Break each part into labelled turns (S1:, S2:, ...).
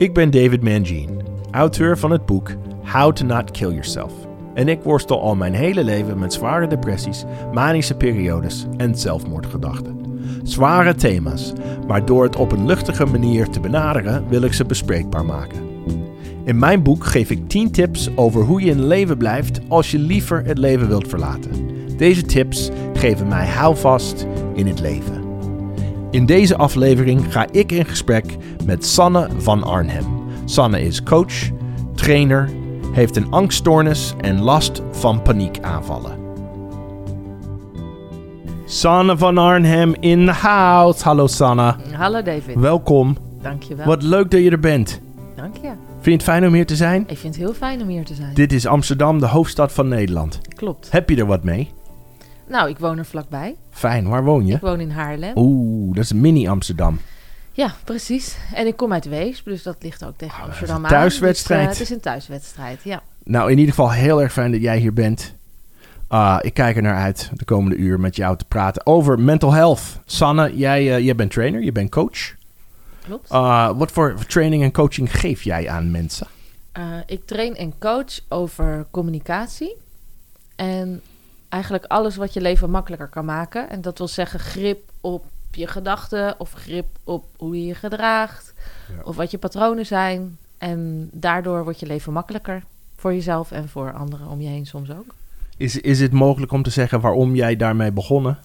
S1: Ik ben David Mangine, auteur van het boek How to Not Kill Yourself. En ik worstel al mijn hele leven met zware depressies, manische periodes en zelfmoordgedachten. Zware thema's, maar door het op een luchtige manier te benaderen wil ik ze bespreekbaar maken. In mijn boek geef ik 10 tips over hoe je in leven blijft als je liever het leven wilt verlaten. Deze tips geven mij houvast in het leven. In deze aflevering ga ik in gesprek met Sanne van Arnhem. Sanne is coach, trainer, heeft een angststoornis en last van paniekaanvallen. Sanne van Arnhem in the house. Hallo Sanne.
S2: Hallo David.
S1: Welkom.
S2: Dankjewel.
S1: Wat leuk dat je er bent.
S2: Dank je.
S1: Vind je het fijn om hier te zijn?
S2: Ik vind het heel fijn om hier te zijn.
S1: Dit is Amsterdam, de hoofdstad van Nederland.
S2: Klopt.
S1: Heb je er wat mee?
S2: Nou, ik woon er vlakbij.
S1: Fijn, waar woon je?
S2: Ik woon in Haarlem.
S1: Oeh, dat is een mini-Amsterdam.
S2: Ja, precies. En ik kom uit Weesp, dus dat ligt ook tegen
S1: Oh, dat is
S2: Amsterdam
S1: een
S2: aan.
S1: thuiswedstrijd.
S2: Dus, eh, het is een thuiswedstrijd, ja.
S1: Nou, in ieder geval heel erg fijn dat jij hier bent. Ah, ik kijk er naar uit de komende uur met jou te praten over mental health. Sanne, jij, eh, jij bent trainer, je bent coach.
S2: Klopt.
S1: Ah, wat voor training en coaching geef jij aan mensen?
S2: Eh, ik train en coach over communicatie. En eigenlijk alles wat je leven makkelijker kan maken. En dat wil zeggen grip op je gedachten of grip op hoe je je gedraagt.
S1: Ja.
S2: Of wat je patronen zijn. En daardoor wordt je leven makkelijker. Voor jezelf en voor anderen om je heen soms ook.
S1: Is, is het mogelijk om te zeggen waarom jij daarmee begonnen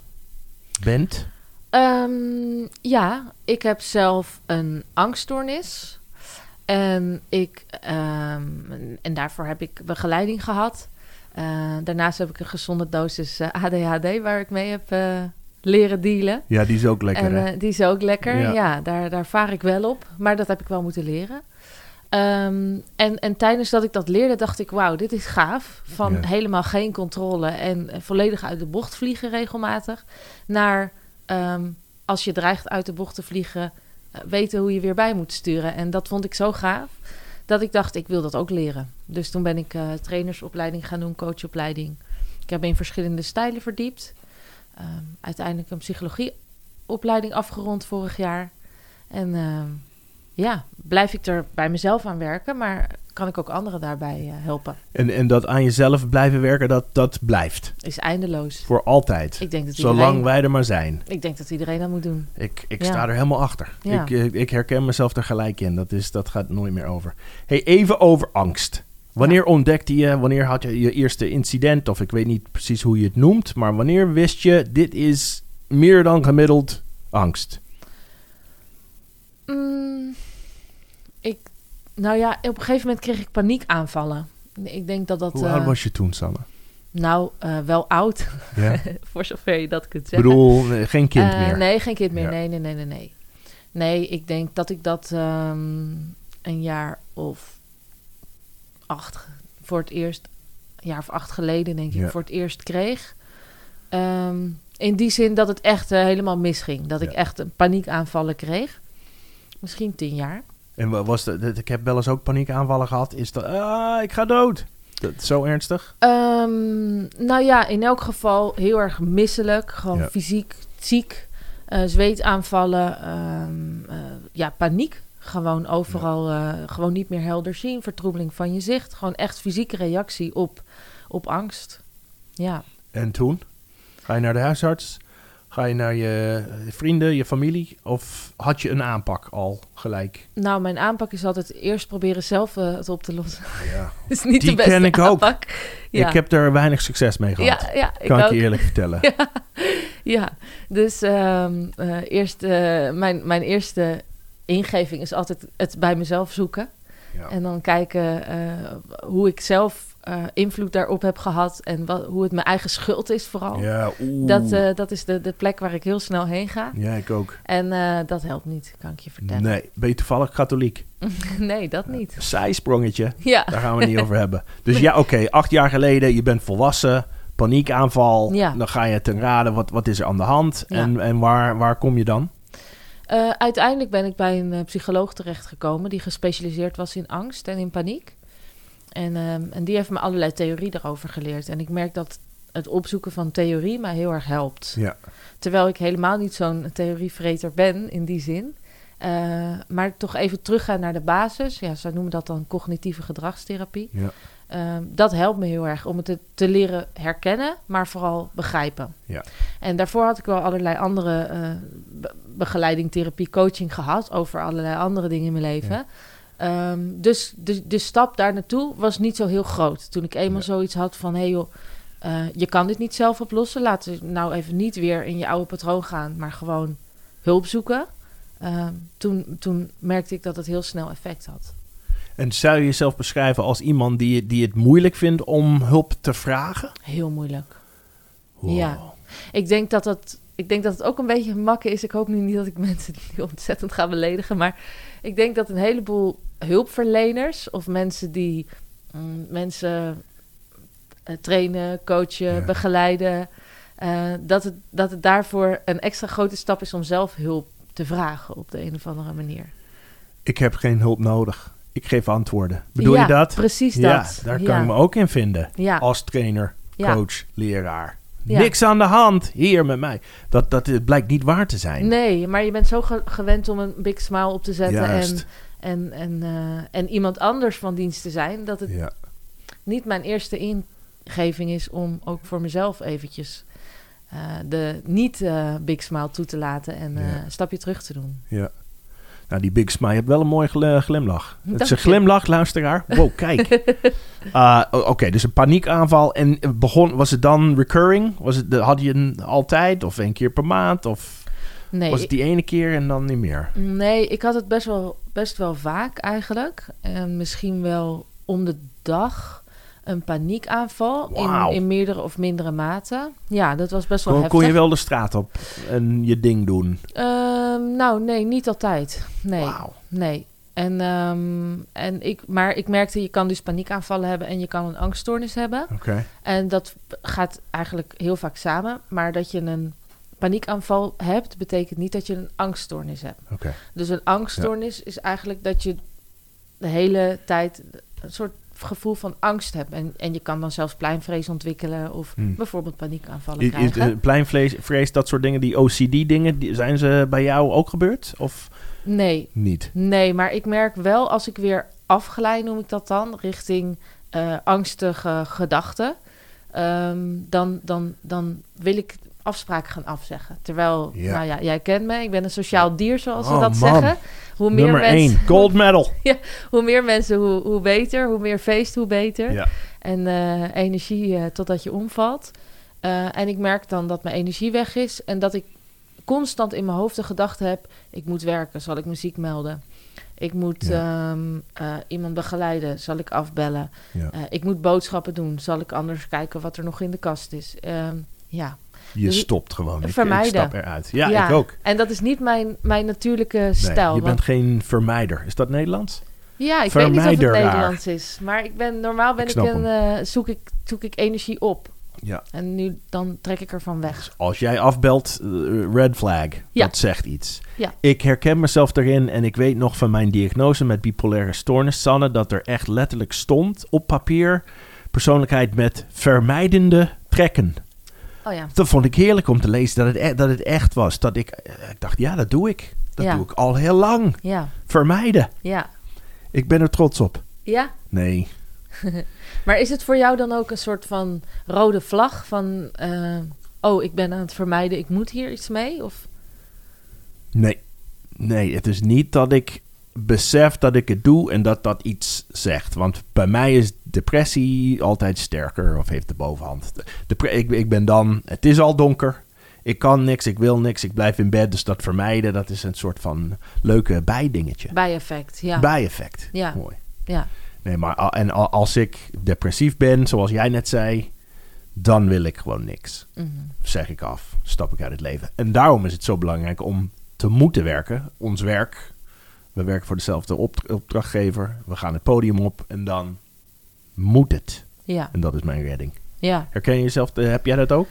S1: bent?
S2: Ehm, ja, ik heb zelf een angststoornis. En, ik, ehm, en daarvoor heb ik begeleiding gehad. Eh, daarnaast heb ik een gezonde dosis eh, ADHD waar ik mee heb eh, leren dealen.
S1: Ja, die is ook lekker.
S2: en
S1: hè?
S2: die is ook lekker.
S1: Ja.
S2: Ja, daar, daar vaar ik wel op. Maar dat heb ik wel moeten leren. Ehm, en, en tijdens dat ik dat leerde, dacht ik: wauw, dit is gaaf. Van
S1: Ja.
S2: helemaal geen controle en volledig uit de bocht vliegen regelmatig. Naar ehm, als je dreigt uit de bocht te vliegen, weten hoe je weer bij moet sturen. En dat vond ik zo gaaf dat ik dacht: ik wil dat ook leren. Dus toen ben ik eh, trainersopleiding gaan doen, coachopleiding. Ik heb in verschillende stijlen verdiept. Ehm, uiteindelijk een psychologieopleiding afgerond vorig jaar. En ehm, ja, blijf ik er bij mezelf aan werken, maar kan ik ook anderen daarbij eh, helpen.
S1: En, en dat aan jezelf blijven werken, dat, dat blijft.
S2: Is eindeloos.
S1: Voor altijd.
S2: Ik denk dat
S1: Zolang
S2: iedereen,
S1: wij er maar zijn.
S2: ik denk dat iedereen dat moet doen.
S1: Ik, ik
S2: Ja.
S1: sta er helemaal achter.
S2: Ja.
S1: Ik, ik, ik herken mezelf er gelijk in. Dat, is, dat gaat nooit meer over. Hey, even over angst. Wanneer ontdekte je, wanneer had je je eerste incident, of ik weet niet precies hoe je het noemt, maar wanneer wist je, dit is meer dan gemiddeld angst?
S2: Mm, nou ja, op een gegeven moment kreeg ik paniekaanvallen. Ik denk dat dat.
S1: Hoe
S2: eh,
S1: oud was je toen, Sanne?
S2: Nou, eh, wel oud,
S1: Ja?
S2: voor zover je dat kunt
S1: Ik
S2: zeggen.
S1: bedoel, nee, geen kind
S2: Eh,
S1: meer.
S2: Nee, geen kind meer.
S1: Ja.
S2: Nee, nee, nee, nee, nee. Nee, ik denk dat ik dat ehm, een jaar of acht voor het eerst, een jaar of acht geleden denk ik,
S1: Ja.
S2: voor het eerst kreeg. Ehm, in die zin dat het echt eh, helemaal misging. Dat ik echt een paniekaanvallen kreeg. Misschien tien jaar.
S1: En wa- was de, dat- ik heb wel eens ook paniekaanvallen gehad. Is dat, ah, ik ga dood. Dat, zo ernstig?
S2: Ehm, nou ja, in elk geval heel erg misselijk. Gewoon
S1: Ja.
S2: fysiek ziek. eh, zweetaanvallen. ehm, eh, ja, paniek. Gewoon overal, eh, gewoon niet meer helder zien. Vertroebeling van je zicht. Gewoon echt fysieke reactie op, op angst. Ja.
S1: En toen? Ga je naar de huisarts? Ga je naar je eh, vrienden, je familie? Of had je een aanpak al gelijk?
S2: Nou, mijn aanpak is altijd eerst proberen zelf eh, het op te lossen.
S1: Ja.
S2: is niet
S1: Die
S2: de beste
S1: ken ik ook.
S2: aanpak. Ja.
S1: Ik heb er weinig succes mee gehad.
S2: ja, ja, ik
S1: kan ik
S2: ook.
S1: je eerlijk vertellen.
S2: Ja, ja. dus eh, eerst, mijn, mijn eerste ingeving is altijd het bij mezelf zoeken.
S1: Ja.
S2: En dan kijken hoe ik zelf eh, invloed daarop heb gehad. En wat, hoe het mijn eigen schuld is vooral.
S1: Ja, oeh.
S2: Dat, eh, dat is de, de plek waar ik heel snel heen ga.
S1: ja, ik ook.
S2: En eh, dat helpt niet, kan ik je vertellen.
S1: Nee, ben je toevallig katholiek?
S2: Nee, dat niet.
S1: Zijsprongetje,
S2: Ja,
S1: daar gaan we het niet over hebben. Dus ja, oké, acht jaar geleden, je bent volwassen, paniekaanval.
S2: Ja.
S1: Dan ga je ten raden, wat, wat is er aan de hand?
S2: Ja.
S1: En, en waar, waar kom je dan?
S2: Uiteindelijk ben ik bij een psycholoog terechtgekomen die gespecialiseerd was in angst en in paniek. En, ehm, en die heeft me allerlei theorie daarover geleerd. En ik merk dat het opzoeken van theorie mij heel erg helpt.
S1: Ja.
S2: Terwijl ik helemaal niet zo'n theorievreter ben in die zin. Eh, maar toch even teruggaan naar de basis. Ja, ze noemen dat dan cognitieve gedragstherapie.
S1: Ja.
S2: Ehm, dat helpt me heel erg om het te, te leren herkennen, maar vooral begrijpen.
S1: Ja.
S2: En daarvoor had ik wel allerlei andere eh, be- begeleiding, therapie, coaching gehad over allerlei andere dingen in mijn leven.
S1: Ja.
S2: Ehm, dus de, de stap daar naartoe was niet zo heel groot. Toen ik eenmaal
S1: Ja.
S2: zoiets had van, hé hey joh, eh, je kan dit niet zelf oplossen. Laten we nou even niet weer in je oude patroon gaan, maar gewoon hulp zoeken. Ehm, toen, toen merkte ik dat het heel snel effect had.
S1: En zou je jezelf beschrijven als iemand die, die het moeilijk vindt om hulp te vragen?
S2: Heel moeilijk.
S1: Wow.
S2: Ja. Ik denk dat het, ik denk dat het ook een beetje makken is. Ik hoop nu niet dat ik mensen die ontzettend ga beledigen. Maar ik denk dat een heleboel hulpverleners of mensen die mm, mensen eh, trainen, coachen,
S1: Ja.
S2: begeleiden. eh, dat, het, dat het daarvoor een extra grote stap is om zelf hulp te vragen op de een of andere manier.
S1: Ik heb geen hulp nodig. Ik geef antwoorden. Bedoel
S2: Ja,
S1: je dat?
S2: Precies
S1: ja,
S2: dat.
S1: daar kan ik me ook in vinden. Als trainer, coach, leraar. Niks aan de hand hier met mij. Dat, dat het blijkt niet waar te zijn.
S2: Nee, maar je bent zo ge- gewend om een big smile op te zetten
S1: Juist.
S2: en, en, eh, en iemand anders van dienst te zijn, dat het
S1: Ja.
S2: niet mijn eerste ingeving is om ook voor mezelf eventjes eh, de niet eh, big smile toe te laten en
S1: Ja.
S2: een stapje terug te doen.
S1: ja. Nou, die Big Smile, je hebt wel een mooie gl- glimlach. Het is een glimlach, luisteraar. Wow, kijk. Ah, Oké, dus een paniekaanval. En begon, was het dan recurring? Was het, had je een altijd of één keer per maand? Of
S2: Nee,
S1: was het die ene keer en dan niet meer?
S2: Nee, ik had het best wel, best wel vaak eigenlijk. En misschien wel om de dag een paniekaanval in, in meerdere of mindere mate. Ja, dat was best wel
S1: Kon,
S2: heftig.
S1: kon je wel de straat op en je ding doen?
S2: Ehm, nou, nee, niet altijd. Nee, nee. En, ehm, en ik, maar ik merkte, je kan dus paniekaanvallen hebben en je kan een angststoornis hebben.
S1: Oké.
S2: En dat gaat eigenlijk heel vaak samen. Maar dat je een paniekaanval hebt, betekent niet dat je een angststoornis hebt.
S1: Oké.
S2: Dus een angststoornis is eigenlijk dat je de hele tijd een soort gevoel van angst hebt. En, en je kan dan zelfs pleinvrees ontwikkelen of
S1: Hmm.
S2: bijvoorbeeld paniekaanvallen krijgen.
S1: eh, Pleinvlees, vrees, dat soort dingen, die OCD-dingen, die, zijn ze bij jou ook gebeurd? Of
S2: Nee,
S1: niet?
S2: nee, maar ik merk wel als ik weer afglij, noem ik dat dan, richting eh, angstige gedachten. ehm, dan, dan, dan wil ik afspraken gaan afzeggen. Terwijl,
S1: Ja.
S2: nou ja, jij kent me, ik ben een sociaal dier, zoals ze
S1: Oh,
S2: dat
S1: man.
S2: zeggen. Hoe meer
S1: Nummer
S2: mensen,
S1: 1, gold medal.
S2: hoe meer mensen, hoe, hoe beter. Hoe meer feest, hoe beter.
S1: Ja.
S2: En eh, energie eh, totdat je omvalt. Eh, en ik merk dan dat mijn energie weg is. En dat ik constant in mijn hoofd de gedachte heb... ik moet werken, zal ik muziek melden. Ik moet ehm, eh, iemand begeleiden, zal ik afbellen.
S1: Ja.
S2: Ik moet boodschappen doen, zal ik anders kijken wat er nog in de kast is. Ehm, ja.
S1: Je
S2: Dus-
S1: stopt gewoon. Ik, ik
S2: Vermijden.
S1: stap eruit. Ja, ik ook.
S2: En dat is niet mijn, mijn natuurlijke
S1: Nee,
S2: stijl.
S1: je
S2: want-
S1: bent geen vermijder. Is dat Nederlands?
S2: Ja, ik weet niet of het. Nederlands is. Maar ik ben, normaal ben
S1: Ik
S2: een, eh, zoek, ik, zoek ik energie op.
S1: Ja.
S2: En nu dan trek ik ervan weg.
S1: Als jij afbelt, eh, red flag.
S2: Ja.
S1: Dat zegt iets.
S2: Ja.
S1: Ik herken mezelf erin en ik weet nog van mijn diagnose met bipolaire stoornis, Sanne, dat er echt letterlijk stond op papier persoonlijkheid met vermijdende trekken.
S2: Oh ja.
S1: Dat vond ik heerlijk om te lezen dat het, e- dat het echt was. Dat ik, eh, ik dacht, ja, dat doe ik. Dat
S2: Ja.
S1: doe ik al heel lang.
S2: Ja.
S1: Vermijden.
S2: Ja.
S1: Ik ben er trots op.
S2: Ja.
S1: Nee.
S2: Maar is het voor jou dan ook een soort van rode vlag van... eh, oh, ik ben aan het vermijden, ik moet hier iets mee? Of...
S1: Nee. Nee, het is niet dat ik besef dat ik het doe en dat dat iets zegt. Want bij mij is depressie altijd sterker of heeft de bovenhand. De, ik, ik ben dan, het is al donker. Ik kan niks, ik wil niks, ik blijf in bed. Dus dat vermijden, dat is een soort van leuke bijdingetje.
S2: Bijeffect, ja.
S1: Bijeffect.
S2: Ja.
S1: Mooi.
S2: ja.
S1: Nee, maar en als ik depressief ben, zoals jij net zei, dan wil ik gewoon niks.
S2: Mhm.
S1: Zeg ik af, stap ik uit het leven. En daarom is het zo belangrijk om te moeten werken. Ons werk, we werken voor dezelfde opdrachtgever. We gaan het podium op en dan moet het.
S2: Ja.
S1: En dat is mijn redding.
S2: Ja.
S1: Herken je jezelf? eh, Heb jij dat ook?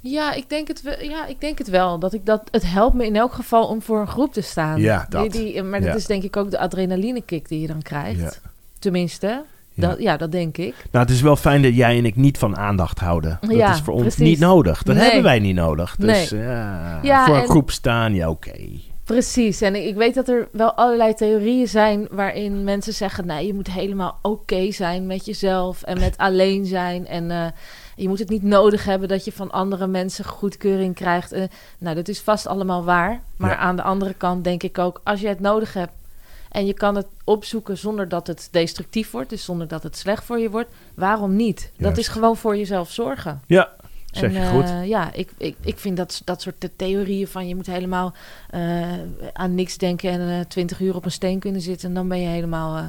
S2: Ja, ik denk het wel. Ja, ik denk het wel. Dat ik dat. Het helpt me in elk geval om voor een groep te staan.
S1: Ja, dat.
S2: Die, die, maar dat
S1: Ja.
S2: is denk ik ook de adrenaline kick die je dan krijgt.
S1: Ja.
S2: Tenminste,
S1: Ja.
S2: Dat, ja, dat denk ik.
S1: Nou, het is wel fijn dat jij en ik niet van aandacht houden. Dat
S2: Ja,
S1: is voor ons
S2: precies.
S1: niet nodig. Dat
S2: Nee.
S1: hebben wij niet nodig. Dus
S2: Nee.
S1: ja,
S2: Ja,
S1: voor een
S2: en-
S1: groep staan, ja oké.
S2: Precies. En ik weet dat er wel allerlei theorieën zijn waarin mensen zeggen: nee, je moet helemaal oké zijn met jezelf en met alleen zijn. En eh, je moet het niet nodig hebben dat je van andere mensen goedkeuring krijgt. Eh, nou, dat is vast allemaal waar. Maar
S1: Ja.
S2: aan de andere kant denk ik ook: als je het nodig hebt en je kan het opzoeken zonder dat het destructief wordt, dus zonder dat het slecht voor je wordt, waarom niet? Dat is gewoon voor jezelf zorgen.
S1: Ja, zeg
S2: En,
S1: je
S2: eh,
S1: goed.
S2: ja, ik, ik, ik vind dat, dat soort the- theorieën van je moet helemaal eh, aan niks denken en eh 20 uur op een steen kunnen zitten en dan ben je helemaal eh,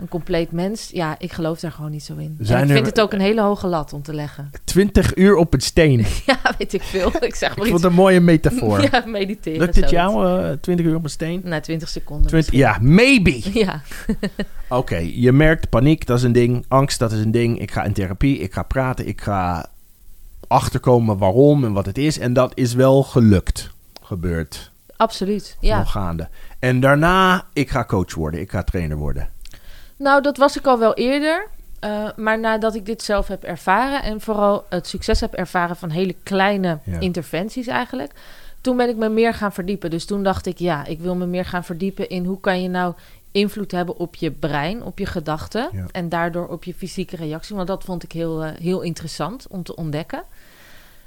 S2: een compleet mens. Ja, ik geloof daar gewoon niet zo in. En ik
S1: er-
S2: vind het ook een hele hoge lat om te leggen.
S1: 20 uur op het steen.
S2: ja, weet ik veel. Ik zeg maar
S1: vond
S2: iets.
S1: het een mooie metafoor.
S2: Ja, mediteren.
S1: Lukt het jou, eh 20 uur op een steen?
S2: Na 20 seconden.
S1: 20, ja, maybe.
S2: Ja,
S1: Oké, je merkt paniek, dat is een ding. Angst, dat is een ding. Ik ga in therapie, ik ga praten, ik ga achterkomen waarom en wat het is. En dat is wel gelukt. Gebeurd.
S2: absoluut. Ja.
S1: Nog gaande. En daarna, ik ga coach worden, ik ga trainer worden.
S2: Nou, dat was ik al wel eerder. Eh, maar nadat ik dit zelf heb ervaren en vooral het succes heb ervaren van hele kleine
S1: Ja.
S2: interventies eigenlijk, toen ben ik me meer gaan verdiepen. Dus toen dacht ik, ja, ik wil me meer gaan verdiepen in hoe kan je nou invloed hebben op je brein, op je gedachten
S1: Ja.
S2: en daardoor op je fysieke reactie. Want dat vond ik heel, eh, heel interessant om te ontdekken.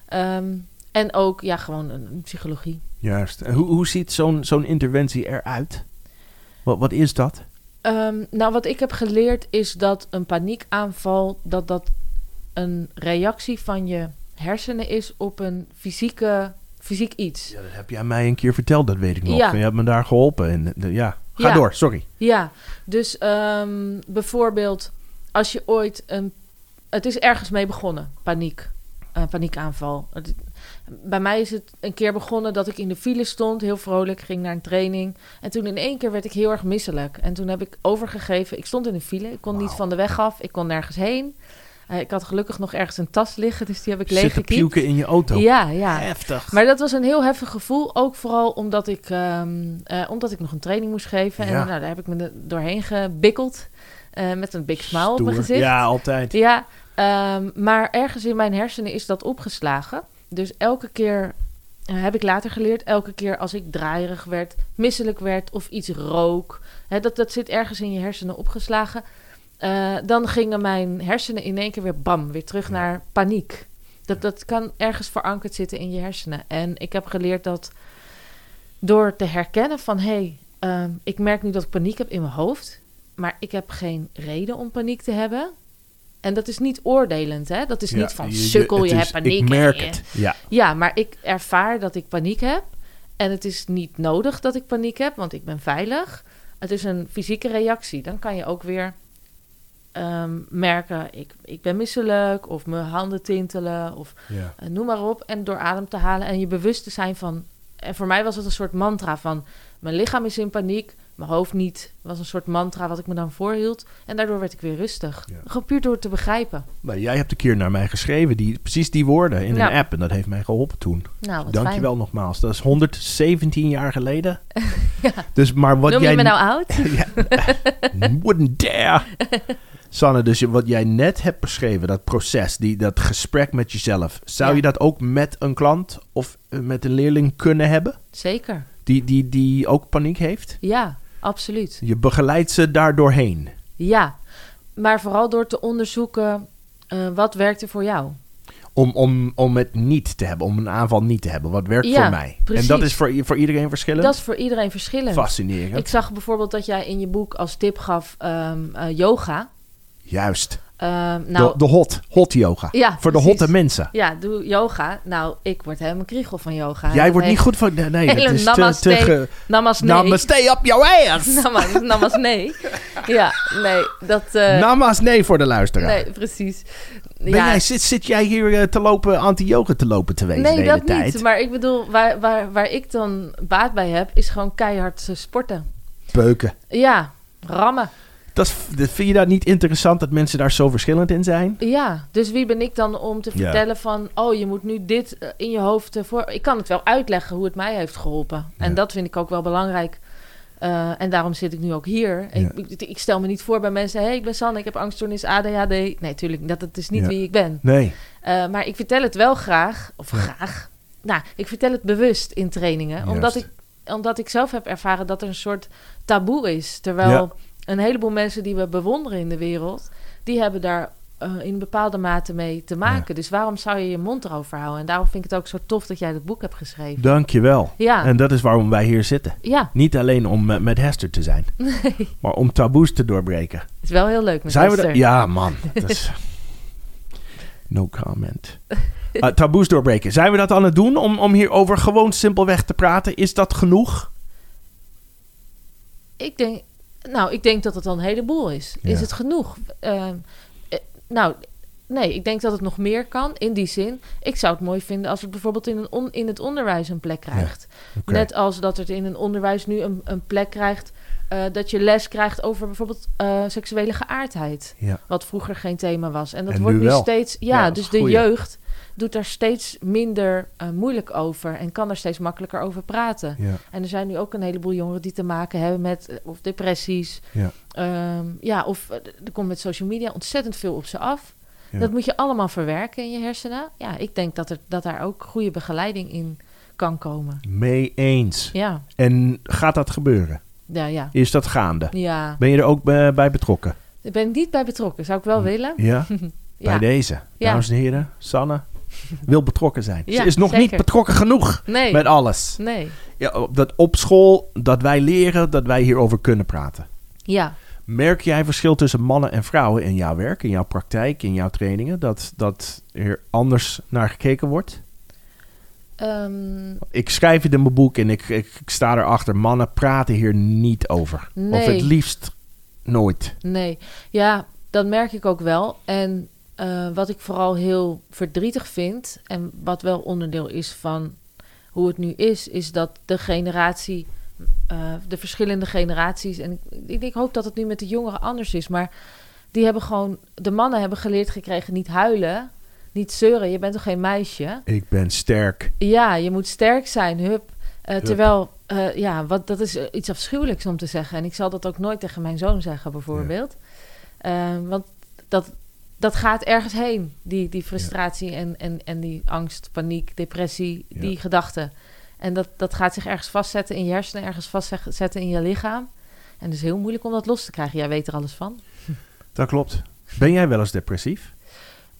S2: Ehm, en ook, ja, gewoon een, psychologie.
S1: Juist. En hoe, hoe ziet zo'n zo'n interventie eruit? Wat, wat is dat?
S2: Ehm, nou, wat ik heb geleerd is dat een paniekaanval dat dat een reactie van je hersenen is op een fysieke, fysiek iets.
S1: Ja, dat heb jij mij een keer verteld, dat weet ik nog.
S2: Ja.
S1: En je hebt me daar geholpen. En, de- ja. Ga
S2: Ja.
S1: door, sorry.
S2: Ja, dus ehm, bijvoorbeeld als je ooit een... Het is ergens mee begonnen, paniek. eh, paniekaanval. Het- Bij mij is het een keer begonnen dat ik in de file stond, heel vrolijk, ging naar een training. En toen in één keer werd ik heel erg misselijk. En toen heb ik overgegeven. Ik stond in de file, ik kon niet van de weg af, ik kon nergens heen. Eh, ik had gelukkig nog ergens een tas liggen, dus die heb ik
S1: Zitten
S2: leeggekiept.
S1: puken in je auto.
S2: Ja, ja.
S1: Heftig.
S2: Maar dat was een heel heftig gevoel. Ook vooral omdat ik, ehm, eh, omdat ik nog een training moest geven. En nou, daar heb ik me doorheen gebikkeld. eh, met een big smile op mijn gezicht.
S1: Ja, altijd.
S2: Ja, ehm, maar ergens in mijn hersenen is dat opgeslagen. Dus elke keer, heb ik later geleerd, elke keer als ik draaierig werd, misselijk werd of iets rook, hè, dat, dat zit ergens in je hersenen opgeslagen. Eh, dan gingen mijn hersenen in één keer weer bam, weer terug naar paniek. Dat, dat kan ergens verankerd zitten in je hersenen. En ik heb geleerd dat door te herkennen van... hé, hey, ehm, ik merk nu dat ik paniek heb in mijn hoofd... maar ik heb geen reden om paniek te hebben... En dat is niet oordelend, hè? Dat is
S1: Ja,
S2: niet van
S1: je-
S2: sukkel, je, hebt
S1: is-
S2: paniek.
S1: Ik merk
S2: en
S1: het. Ja.
S2: Ja, maar ik ervaar dat ik paniek heb. En het is niet nodig dat ik paniek heb, want ik ben veilig. Het is een fysieke reactie. Dan kan je ook weer ehm, merken, ik, ik ben misselijk... of mijn handen tintelen, of
S1: ja.
S2: eh, noem maar op. En door adem te halen en je bewust te zijn van... En voor mij was het een soort mantra van... mijn lichaam is in paniek, mijn hoofd niet. was een soort mantra wat ik me dan voorhield. En daardoor werd ik weer rustig.
S1: Ja.
S2: Gewoon puur door te begrijpen.
S1: Maar jij hebt een keer naar mij geschreven, die, precies die woorden in een app. En dat heeft mij geholpen toen.
S2: Nou,
S1: Dankjewel nogmaals. Dat is 117 jaar geleden.
S2: Ja.
S1: Dus maar wat
S2: fijn. Noem
S1: jij
S2: je me nou oud?
S1: ja, wouldn't dare. Sanne, dus wat jij net hebt beschreven, dat proces, die, dat gesprek met jezelf. Zou
S2: Ja.
S1: je dat ook met een klant of eh, met een leerling kunnen hebben?
S2: Zeker.
S1: Die, die, die ook paniek heeft?
S2: Ja, absoluut.
S1: Je begeleidt ze daar doorheen.
S2: Ja, maar vooral door te onderzoeken eh, wat werkt er voor jou.
S1: Om, om, om het niet te hebben, om een aanval niet te hebben. Wat werkt
S2: Ja,
S1: voor mij?
S2: precies.
S1: En dat is voor, voor iedereen verschillend?
S2: Dat is voor iedereen verschillend.
S1: Fascinerend.
S2: Ik zag bijvoorbeeld dat jij in je boek als tip gaf ehm, eh, yoga.
S1: Juist.
S2: Ehm, nou,
S1: de, de hot, hot yoga.
S2: ja,
S1: voor de hotte mensen.
S2: Ja, doe yoga. Nou, ik word helemaal kriegel van yoga.
S1: Jij wordt niet goed van... Nee, nee dat is te...
S2: namaste.
S1: te
S2: Namaste.
S1: Namaste up your ass!
S2: Namas, namas nee. Ja, nee, dat... eh,
S1: Namaste nee voor de luisteraar.
S2: nee, precies.
S1: Ben
S2: ja,
S1: jij, zit, zit jij hier eh, te lopen, anti-yoga te lopen te wezen de
S2: nee,
S1: hele
S2: dat
S1: tijd?
S2: niet. Maar ik bedoel, waar, waar, waar ik dan baat bij heb, is gewoon keihard sporten.
S1: Beuken.
S2: Ja, rammen.
S1: Dat vind je dat niet interessant dat mensen daar zo verschillend in zijn?
S2: Ja, dus wie ben ik dan om te
S1: Ja.
S2: vertellen van... oh, je moet nu dit eh, in je hoofd voor... Ik kan het wel uitleggen hoe het mij heeft geholpen. En
S1: Ja.
S2: dat vind ik ook wel belangrijk. Eh, en daarom zit ik nu ook hier.
S1: Ja.
S2: Ik, ik, ik stel me niet voor bij mensen... hé, hey, ik ben Sanne, ik heb angststoornis, ADHD. Nee, tuurlijk, dat, dat is niet wie ik ben.
S1: Nee.
S2: Eh, maar ik vertel het wel graag, of graag... Nou, ik vertel het bewust in trainingen. Omdat ik omdat ik zelf heb ervaren dat er een soort taboe is. Terwijl. Een heleboel mensen die we bewonderen in de wereld, die hebben daar eh, in bepaalde mate mee te maken. Dus waarom zou je je mond erover houden? En daarom vind ik het ook zo tof dat jij dat boek hebt geschreven.
S1: Dankjewel.
S2: Ja,
S1: En dat is waarom wij hier zitten.
S2: ja,
S1: Niet alleen om met, met Hester te zijn,
S2: nee.
S1: maar om taboes te doorbreken.
S2: Het is wel heel leuk met
S1: Zijn we
S2: Esther.
S1: er? Ja, man. Dat is... No comment. Uh, taboes doorbreken. Zijn we dat aan het doen om, om hierover gewoon simpelweg te praten? Is dat genoeg?
S2: Ik denk, nou, ik denk dat het al een heleboel is.
S1: Ja.
S2: Is het genoeg? Ehm, eh, nou, nee, ik denk dat het nog meer kan. In die zin, ik zou het mooi vinden als het bijvoorbeeld in, een on- in het onderwijs een plek krijgt. Net als dat het in een onderwijs nu een, een plek krijgt. eh, dat je les krijgt over bijvoorbeeld eh, seksuele geaardheid.
S1: Ja.
S2: Wat vroeger geen thema was. En dat
S1: En
S2: wordt
S1: nu
S2: steeds.
S1: Ja,
S2: dus de jeugd doet daar steeds minder eh, moeilijk over. En kan er steeds makkelijker over praten.
S1: Ja.
S2: En er zijn nu ook een heleboel jongeren die te maken hebben met eh, of depressies.
S1: Ja.
S2: Ehm, ja, of eh, er komt met social media ontzettend veel op ze af.
S1: Ja.
S2: Dat moet je allemaal verwerken in je hersenen. Ja, ik denk dat, er, dat daar ook goede begeleiding in kan komen.
S1: Mee eens.
S2: Ja,
S1: En gaat dat gebeuren?
S2: ja, ja.
S1: Is dat gaande?
S2: Ja,
S1: Ben je er ook bij, betrokken?
S2: ik ben niet bij betrokken. Zou ik wel willen?
S1: Ja?
S2: Ja,
S1: Bij deze.
S2: Ja.
S1: Dames en heren, Sanne wil betrokken zijn.
S2: Ja,
S1: Ze is nog niet betrokken genoeg
S2: nee,
S1: met alles.
S2: nee.
S1: Ja, dat op school, dat wij leren, dat wij hierover kunnen praten.
S2: Ja,
S1: Merk jij verschil tussen mannen en vrouwen in jouw werk, in jouw praktijk, in jouw trainingen? Dat, dat er anders naar gekeken wordt?
S2: Ehm,
S1: Ik schrijf het in mijn boek en ik, ik, ik sta erachter. Mannen praten hier niet over. Of
S2: Nee.
S1: het liefst nooit.
S2: nee. Ja, dat merk ik ook wel. En eh, wat ik vooral heel verdrietig vind... en wat wel onderdeel is van hoe het nu is... is dat de generatie... eh, de verschillende generaties... en ik, ik hoop dat het nu met de jongeren anders is... maar die hebben gewoon... de mannen hebben geleerd gekregen niet huilen... niet zeuren, je bent toch geen meisje...
S1: Ik ben sterk.
S2: Ja, je moet sterk zijn, hup. Eh, terwijl, ja, wat, dat is iets afschuwelijks om te zeggen. En ik zal dat ook nooit tegen mijn zoon zeggen, bijvoorbeeld. Want dat, dat gaat ergens heen, die, die frustratie en, en, en die angst, paniek, depressie,
S1: Ja.
S2: die gedachten. En dat, dat gaat zich ergens vastzetten in je hersenen, ergens vastzetten in je lichaam. En het is heel moeilijk om dat los te krijgen. Jij weet er alles van.
S1: Dat klopt. Ben jij wel eens depressief?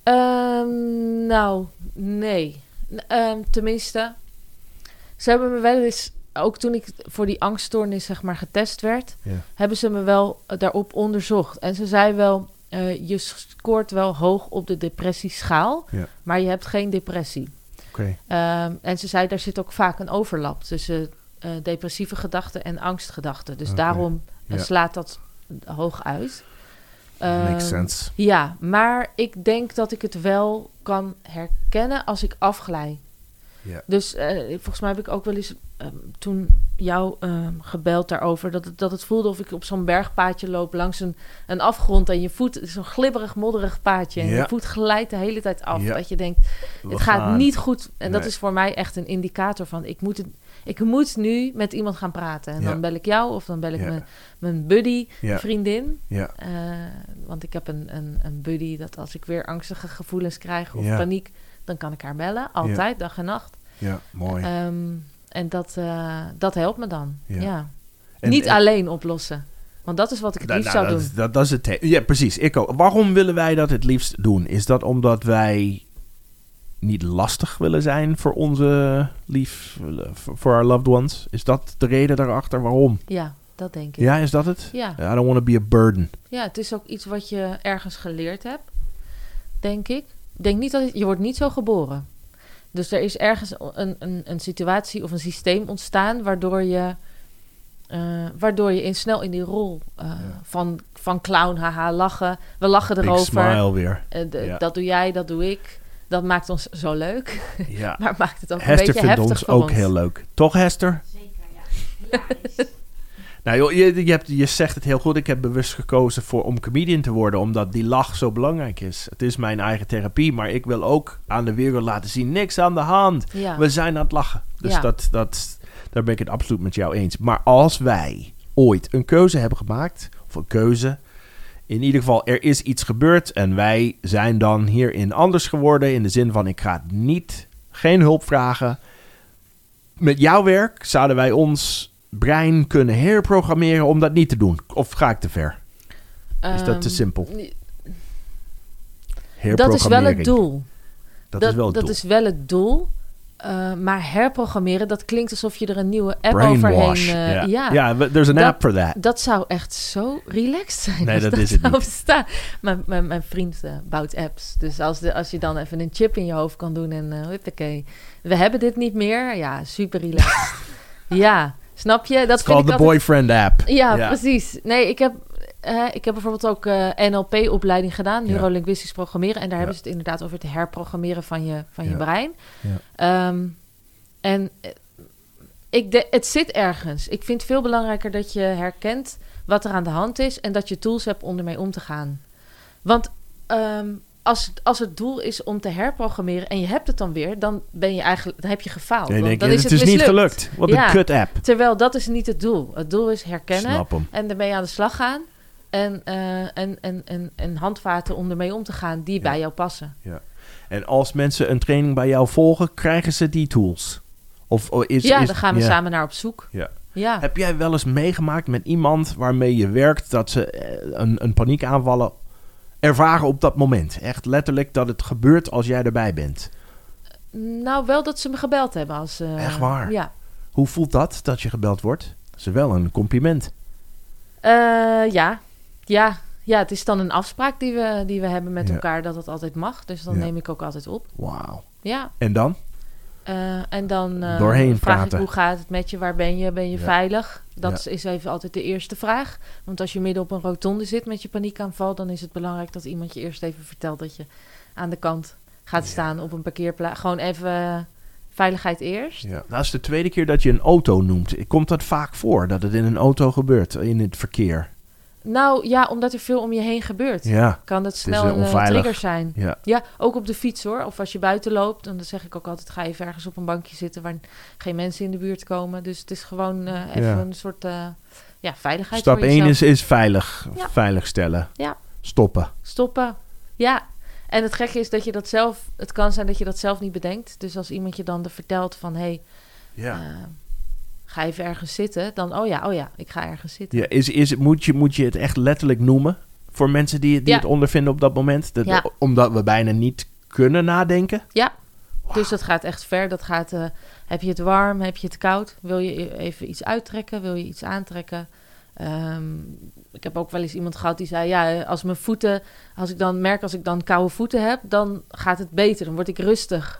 S2: Ehm, nou, nee. Ehm, tenminste, ze hebben me wel eens, ook toen ik voor die angststoornis zeg maar getest werd,
S1: Ja.
S2: hebben ze me wel daarop onderzocht. En ze zei wel, eh, je scoort wel hoog op de depressieschaal,
S1: Ja.
S2: maar je hebt geen depressie.
S1: Oké.
S2: Ehm, en ze zei, daar zit ook vaak een overlap tussen eh, depressieve gedachten en angstgedachten. Dus daarom eh,
S1: ja.
S2: slaat dat hoog uit.
S1: Makes
S2: Ehm,
S1: sense.
S2: ja, maar ik denk dat ik het wel kan herkennen als ik afglij.
S1: Ja.
S2: Dus eh, volgens mij heb ik ook wel eens ehm, toen jou ehm, gebeld daarover... Dat het, dat het voelde of ik op zo'n bergpaadje loop langs een, een afgrond... en je voet, zo'n glibberig, modderig paadje... en
S1: Ja.
S2: je voet glijdt de hele tijd af.
S1: Ja.
S2: Dat je denkt,
S1: We
S2: het gaat niet goed. En dat is voor mij echt een indicator van... ik moet, het, ik moet nu met iemand gaan praten. En dan bel ik jou of dan bel ik mijn, mijn buddy, vriendin...
S1: Ja.
S2: Eh, want ik heb een, een, een buddy dat als ik weer angstige gevoelens krijg of paniek, dan kan ik haar bellen. Altijd, dag en nacht.
S1: ja, mooi.
S2: Ehm, en dat, eh, dat helpt me dan.
S1: Ja. En-
S2: Niet
S1: en-
S2: alleen oplossen. Want dat is wat ik het
S1: Nou,
S2: liefst
S1: nou,
S2: zou
S1: dat,
S2: doen.
S1: Dat, dat is het. Ja, precies. Ik ook. Waarom willen wij dat het liefst doen? Is dat omdat wij niet lastig willen zijn voor onze lief, voor our loved ones? Is dat de reden daarachter? Waarom?
S2: Ja, dat denk ik.
S1: Ja, is dat het?
S2: Ja.
S1: I don't want to be a burden.
S2: ja, het is ook iets wat je ergens geleerd hebt, denk ik. Ik denk niet dat het- je wordt niet zo geboren. Dus er is ergens een, een, een situatie of een systeem ontstaan waardoor je, eh, waardoor je in, snel in die rol eh, van, van clown, haha, lachen. We lachen
S1: Big
S2: erover.
S1: smile weer.
S2: Eh, de-
S1: Ja.
S2: Dat doe jij, dat doe ik. Dat maakt ons zo leuk.
S1: Ja.
S2: Maar maakt het ook een
S1: Hester
S2: beetje
S1: vindt
S2: heftig
S1: ons
S2: voor
S1: ook
S2: ons.
S1: heel leuk. Toch, Hester?
S3: Zeker, ja.
S1: Nou, joh, je, je, hebt, je zegt het heel goed. Ik heb bewust gekozen voor, om comedian te worden, omdat die lach zo belangrijk is. Het is mijn eigen therapie, maar ik wil ook aan de wereld laten zien: niks aan de hand.
S2: Ja.
S1: We zijn aan het lachen. Dus
S2: Ja.
S1: dat, dat, daar ben ik het absoluut met jou eens. Maar als wij ooit een keuze hebben gemaakt, of een keuze, in ieder geval er is iets gebeurd en wij zijn dan hierin anders geworden, in de zin van ik ga niet, geen hulp vragen. met jouw werk zouden wij ons brein kunnen herprogrammeren om dat niet te doen. Of ga ik te ver? Is dat te
S2: Ehm,
S1: simpel?
S2: Dat is wel het doel.
S1: Dat, is wel het
S2: dat
S1: doel.
S2: is wel het doel. Eh, maar herprogrammeren, dat klinkt alsof je er een nieuwe app
S1: Brainwash.
S2: overheen... eh,
S1: ja.
S2: ja.
S1: ja, we- there's an
S2: Dat-
S1: app for that.
S2: Dat zou echt zo relaxed zijn.
S1: Nee, dat is het niet.
S2: bestaan. Mijn, mijn, mijn vriend eh, bouwt apps. Dus als, de, als je dan even een chip in je hoofd kan doen en uh, huppakee. We hebben dit niet meer. Ja, super relaxed. ja, snap je? Dat vind ik
S1: the
S2: altijd-
S1: boyfriend app.
S2: Ja,
S1: Ja.
S2: precies. Nee, ik heb, ik heb bijvoorbeeld ook eh, NLP-opleiding gedaan, neurolinguistisch programmeren. En daar hebben ze het inderdaad over het herprogrammeren van je, van je brein. Ehm, en eh, ik de, het zit ergens. Ik vind het veel belangrijker dat je herkent wat er aan de hand is en dat je tools hebt om ermee om te gaan. Want ehm, als, als het doel is om te herprogrammeren en je hebt het dan weer, dan ben je eigenlijk, dan heb je gefaald.
S1: En je
S2: Dan- dan
S1: het is, niet gelukt. Wat
S2: Ja.
S1: een kut app.
S2: Terwijl dat is niet het doel. Het doel is herkennen en ermee aan de slag gaan. En, eh, en, en, en, en handvaten om ermee om te gaan die
S1: Ja.
S2: bij jou passen.
S1: En als mensen een training bij jou volgen, krijgen ze die tools? Of oh, is,
S2: ja,
S1: is-
S2: daar gaan we
S1: ja.
S2: samen naar op zoek.
S1: Ja.
S2: Ja.
S1: Heb jij wel eens meegemaakt met iemand waarmee je werkt dat ze eh, een, een paniekaanvallen ervaren op dat moment? Echt letterlijk dat het gebeurt als jij erbij bent.
S2: Nou, wel dat ze me gebeld hebben. Als, eh,
S1: Echt waar?
S2: Ja.
S1: Hoe voelt dat, dat je gebeld wordt? Dat is wel een compliment.
S2: Eh, ja. Ja. Ja, het is dan een afspraak die we, die we hebben met
S1: Ja.
S2: elkaar dat het altijd mag. Dus dan
S1: Ja.
S2: neem ik ook altijd op.
S1: Wauw.
S2: Ja.
S1: En dan?
S2: Eh, en dan
S1: Doorheen
S2: vraag
S1: praten.
S2: ik hoe gaat het met je, waar ben je, ben je
S1: Ja.
S2: veilig? Dat
S1: Ja.
S2: is even altijd de eerste vraag. Want als je midden op een rotonde zit met je paniekaanval, dan is het belangrijk dat iemand je eerst even vertelt dat je aan de kant gaat
S1: Ja.
S2: staan op een parkeerplaats. Gewoon even eh, veiligheid eerst.
S1: Ja. Dat is de tweede keer dat je een auto noemt. Komt dat vaak voor, dat het in een auto gebeurt, in het verkeer?
S2: Nou ja, omdat er veel om je heen gebeurt,
S1: Ja,
S2: kan
S1: is,
S2: snel
S1: eh,
S2: een eh, trigger zijn.
S1: ja.
S2: Ja, ook op de fiets hoor. Of als je buiten loopt, dan zeg ik ook altijd: ga even ergens op een bankje zitten waar geen mensen in de buurt komen. Dus het is gewoon eh, even
S1: Ja.
S2: een soort eh, ja, veiligheid.
S1: Stap
S2: voor
S1: 1
S2: jezelf.
S1: is, is veilig, veilig stellen.
S2: Ja.
S1: Stoppen.
S2: Stoppen. Ja. En het gekke is dat je dat zelf, het kan zijn dat je dat zelf niet bedenkt. Dus als iemand je dan er vertelt van, hé, hey,
S1: Ja.
S2: Ga even ergens zitten. Dan, oh ja, oh ja, ik ga ergens zitten.
S1: Ja, is, is, het- moet, je, moet je het echt letterlijk noemen voor mensen die, die
S2: Ja.
S1: het ondervinden op dat moment?
S2: Ja.
S1: Omdat we bijna niet kunnen nadenken?
S2: Ja. Dus dat gaat echt ver. Dat gaat, eh, heb je het warm, heb je het koud? Wil je even iets uittrekken? Wil je iets aantrekken? Ehm, ik heb ook wel eens iemand gehad die zei: Ja, als mijn voeten, als ik dan merk als ik dan koude voeten heb, dan gaat het beter. Dan word ik rustig.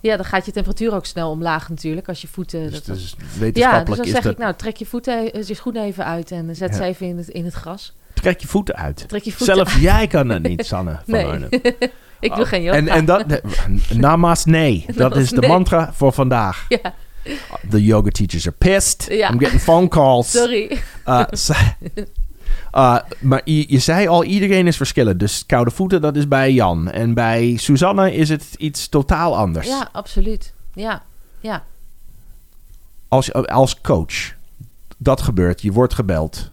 S2: Ja, dan gaat je temperatuur ook snel omlaag natuurlijk. Als je voeten.
S1: Dus,
S2: dat-
S1: dus
S2: ja, dus dan zeg
S1: dat...
S2: ik: Nou, trek je voeten, eh, je schoenen even uit en zet
S1: Ja.
S2: ze even in het, in het gras.
S1: Trek je voeten uit.
S2: Trek je voeten
S1: Zelf jij kan dat niet, Sanne van
S2: Nee.
S1: Arnhem.
S2: Ik doe geen yoga.
S1: En, en dat... Namas nee. Dat is de
S2: Nee.
S1: mantra voor vandaag.
S2: Ja,
S1: The yoga teachers are pissed.
S2: Ja.
S1: I'm getting phone calls.
S2: sorry.
S1: Uh, Uh, maar je, je zei al, iedereen is verschillend. Dus koude voeten, dat is bij Jan. En bij Suzanne is het iets totaal anders.
S2: Ja, absoluut. Ja, ja.
S1: Als, als coach, dat gebeurt, je wordt gebeld.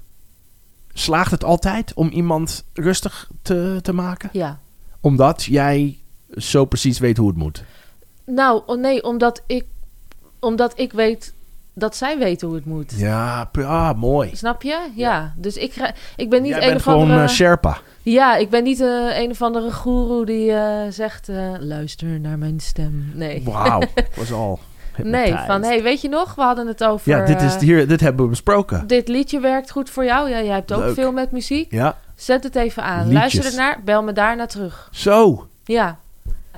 S1: Slaagt het altijd om iemand rustig te, te maken?
S2: ja.
S1: Omdat jij zo precies weet hoe het moet.
S2: Nou, oh nee, omdat ik, omdat ik weet dat zij weten hoe het moet.
S1: Ja, ah, mooi.
S2: Snap je? Ja. Dus ik, ga- ik ben niet
S1: Jij
S2: een
S1: bent
S2: of
S1: gewoon
S2: andere...
S1: eh, Sherpa.
S2: ja, ik ben niet eh, een of andere goeroe die eh, zegt... luister naar mijn stem. Nee.
S1: Wauw, was al
S2: Nee, van hey, weet je nog? We hadden het over...
S1: Ja, dit, is hier, dit hebben we besproken.
S2: dit liedje werkt goed voor jou. Ja, jij hebt ook
S1: Leuk.
S2: veel met muziek.
S1: Ja,
S2: Zet het even aan.
S1: Liedjes.
S2: Luister ernaar. Bel me daarna terug.
S1: zo.
S2: Ja.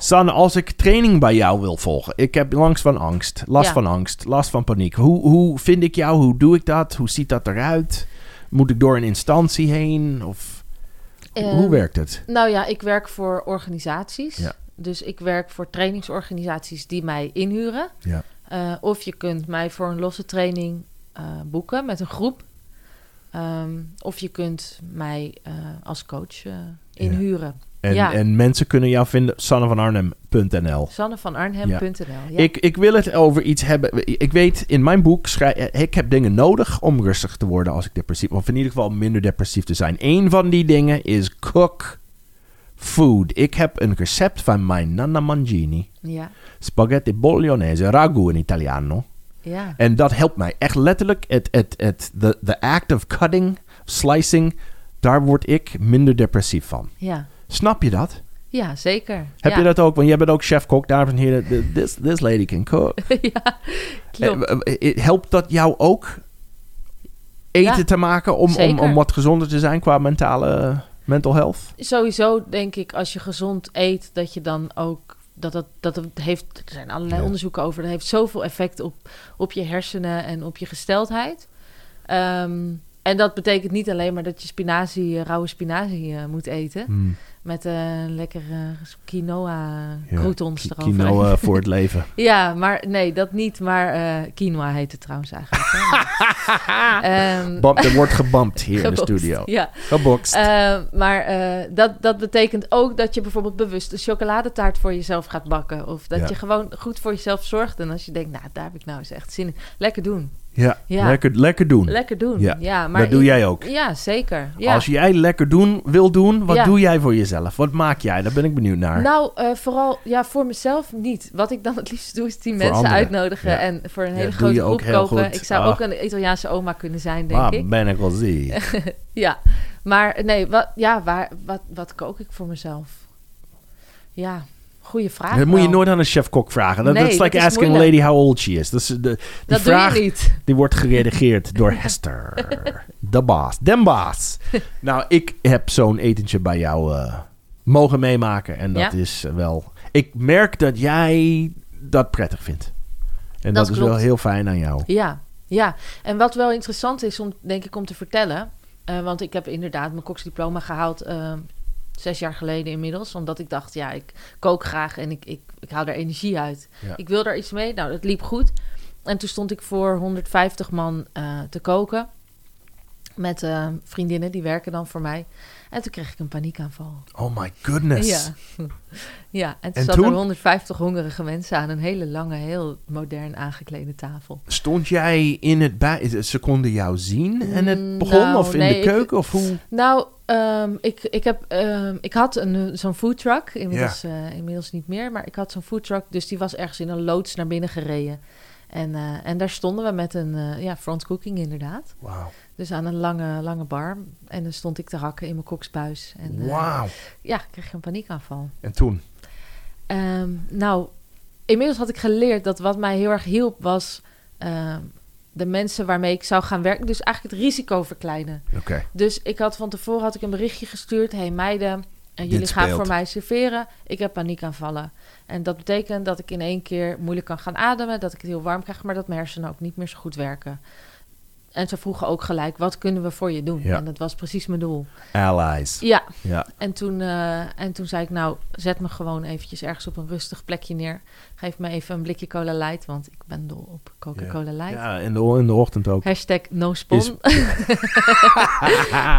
S1: Sanne, als ik training bij jou wil volgen, ik heb langs van angst, last
S2: Ja.
S1: van angst, last van paniek. Hoe, hoe vind ik jou? Hoe doe ik dat? Hoe ziet dat eruit? Moet ik door een instantie heen? Of hoe
S2: Ehm,
S1: werkt het?
S2: Nou ja, ik werk voor organisaties.
S1: Ja.
S2: Dus ik werk voor trainingsorganisaties die mij inhuren.
S1: Ja.
S2: Eh, of je kunt mij voor een losse training eh, boeken met een groep. Ehm, of je kunt mij eh, als coach inhuren.
S1: En,
S2: ja.
S1: en mensen kunnen jou vinden, sannevanarnhem.nl.
S2: Sannevanarnhem.nl. Ja.
S1: Ik, ik wil het over iets hebben. Ik weet, in mijn boek schrijf ik heb dingen nodig om rustig te worden als ik depressief Of in ieder geval minder depressief te zijn. Eén van die dingen is cook food. Ik heb een recept van mijn Nana Mangini.
S2: ja.
S1: Spaghetti bolognese, ragu in Italiano.
S2: Ja.
S1: En dat helpt mij echt letterlijk. Het, het, het, the, the act of cutting, slicing, daar word ik minder depressief van.
S2: Ja.
S1: Snap je dat?
S2: Ja, zeker.
S1: Heb
S2: ja.
S1: je dat ook? Want jij bent ook chef-kok, dames en heren. This, this lady can cook.
S2: ja, klopt.
S1: Eh, eh, eh, Helpt dat jou ook eten
S2: Ja,
S1: te maken om, om,
S2: zeker.
S1: om wat gezonder te zijn qua mentale mental health?
S2: Sowieso denk ik, als je gezond eet, dat je dan ook... Dat dat het heeft, er zijn allerlei
S1: Ja.
S2: onderzoeken over. Dat heeft zoveel effect op, op je hersenen en op je gesteldheid. Ehm, en dat betekent niet alleen maar dat je spinazie, eh, rauwe spinazie eh, moet eten.
S1: Hmm.
S2: Met lekker eh, quinoa
S1: Ja,
S2: croutons
S1: ki-
S2: erover.
S1: Quinoa voor het leven.
S2: Ja, maar nee, dat niet. Maar quinoa heet het trouwens eigenlijk. Ehm,
S1: er wordt gebampt hier in de studio.
S2: Ja,
S1: Gebokst.
S2: Eh, maar dat, dat betekent ook dat je bijvoorbeeld bewust een chocoladetaart voor jezelf gaat bakken. Of dat
S1: Ja.
S2: je gewoon goed voor jezelf zorgt. En als je denkt, nou, daar heb ik nou eens echt zin in. Lekker doen.
S1: Ja,
S2: ja.
S1: Lekker, lekker doen.
S2: Lekker doen.
S1: Ja,
S2: Ja, maar
S1: dat doe jij ook.
S2: Ja, zeker. Ja.
S1: Als jij lekker doen, wil doen, wat doe jij voor jezelf? Wat maak jij? Daar ben ik benieuwd naar.
S2: Nou, eh, vooral ja, voor mezelf niet. Wat ik dan het liefst doe, is die mensen
S1: anderen.
S2: uitnodigen en voor een hele grote groep
S1: goed.
S2: Ik zou
S1: Ah.
S2: ook een Italiaanse oma kunnen zijn, denk
S1: Ah,
S2: ik.
S1: ben ik wel zie.
S2: Ja, maar nee, wat, ja, waar, wat, wat kook ik voor mezelf? Ja, goede vraag.
S1: Dat moet je nooit aan een chef-kok vragen. Dat
S2: Nee,
S1: is like
S2: dat is
S1: asking a lady how old she is. Dat, is de, die
S2: Dat
S1: vraag
S2: doe je niet.
S1: die wordt geredigeerd door Hester. De baas. Den baas. nou, ik heb zo'n etentje bij jou eh, mogen meemaken. En dat
S2: Ja?
S1: is wel... Ik merk dat jij dat prettig vindt. En dat,
S2: Dat
S1: is wel heel fijn aan jou.
S2: Ja, ja. En wat wel interessant is, om, denk ik, om te vertellen... eh, want ik heb inderdaad mijn koksdiploma gehaald... eh, zes jaar geleden inmiddels. Omdat ik dacht, ja, ik kook graag en ik, ik, ik haal er energie uit.
S1: Ja.
S2: Ik wil daar iets mee. Nou, dat liep goed. En toen stond ik voor 150 man eh, te koken. Met eh, vriendinnen, die werken dan voor mij. En toen kreeg ik een paniekaanval.
S1: Oh my goodness.
S2: Ja. ja, en toen
S1: En
S2: zat
S1: toen?
S2: er 150 hongerige mensen aan een hele lange, heel modern aangeklede tafel.
S1: Stond jij in het bij... Ze konden jou zien en het
S2: Mm,
S1: begon?
S2: nou,
S1: of in
S2: nee,
S1: de
S2: ik-
S1: keuken? Of hoe?
S2: Nou, ehm, ik, ik, heb, ehm, ik had een, eh, zo'n foodtruck, inmiddels, eh, inmiddels niet meer, maar ik had zo'n foodtruck, dus die was ergens in een loods naar binnen gereden. En, eh, en daar stonden we met een eh, ja, front cooking inderdaad.
S1: Wauw.
S2: Dus aan een lange, lange bar. En dan stond ik te hakken in mijn koksbuis. En eh,
S1: Wauw.
S2: ja, ik kreeg een paniekaanval.
S1: En toen?
S2: Ehm, nou, inmiddels had ik geleerd dat wat mij heel erg hielp was ehm, de mensen waarmee ik zou gaan werken. Dus eigenlijk het risico verkleinen.
S1: Oké.
S2: Dus ik had van tevoren had ik een berichtje gestuurd. hey meiden, jullie gaan
S1: speelt.
S2: voor mij serveren. Ik heb paniekaanvallen. En dat betekent dat ik in één keer moeilijk kan gaan ademen. Dat ik het heel warm krijg, maar dat mijn hersenen ook niet meer zo goed werken. En ze vroegen ook gelijk, wat kunnen we voor je doen?
S1: Ja.
S2: En dat was precies mijn doel.
S1: Allies.
S2: Ja,
S1: Ja.
S2: en toen, eh, en toen zei ik, nou, zet me gewoon eventjes ergens op een rustig plekje neer. Geef me even een blikje Cola Light, want ik ben dol op Coca-Cola Light.
S1: Ja, in de, in de ochtend ook.
S2: Hashtag no spon.
S1: Is-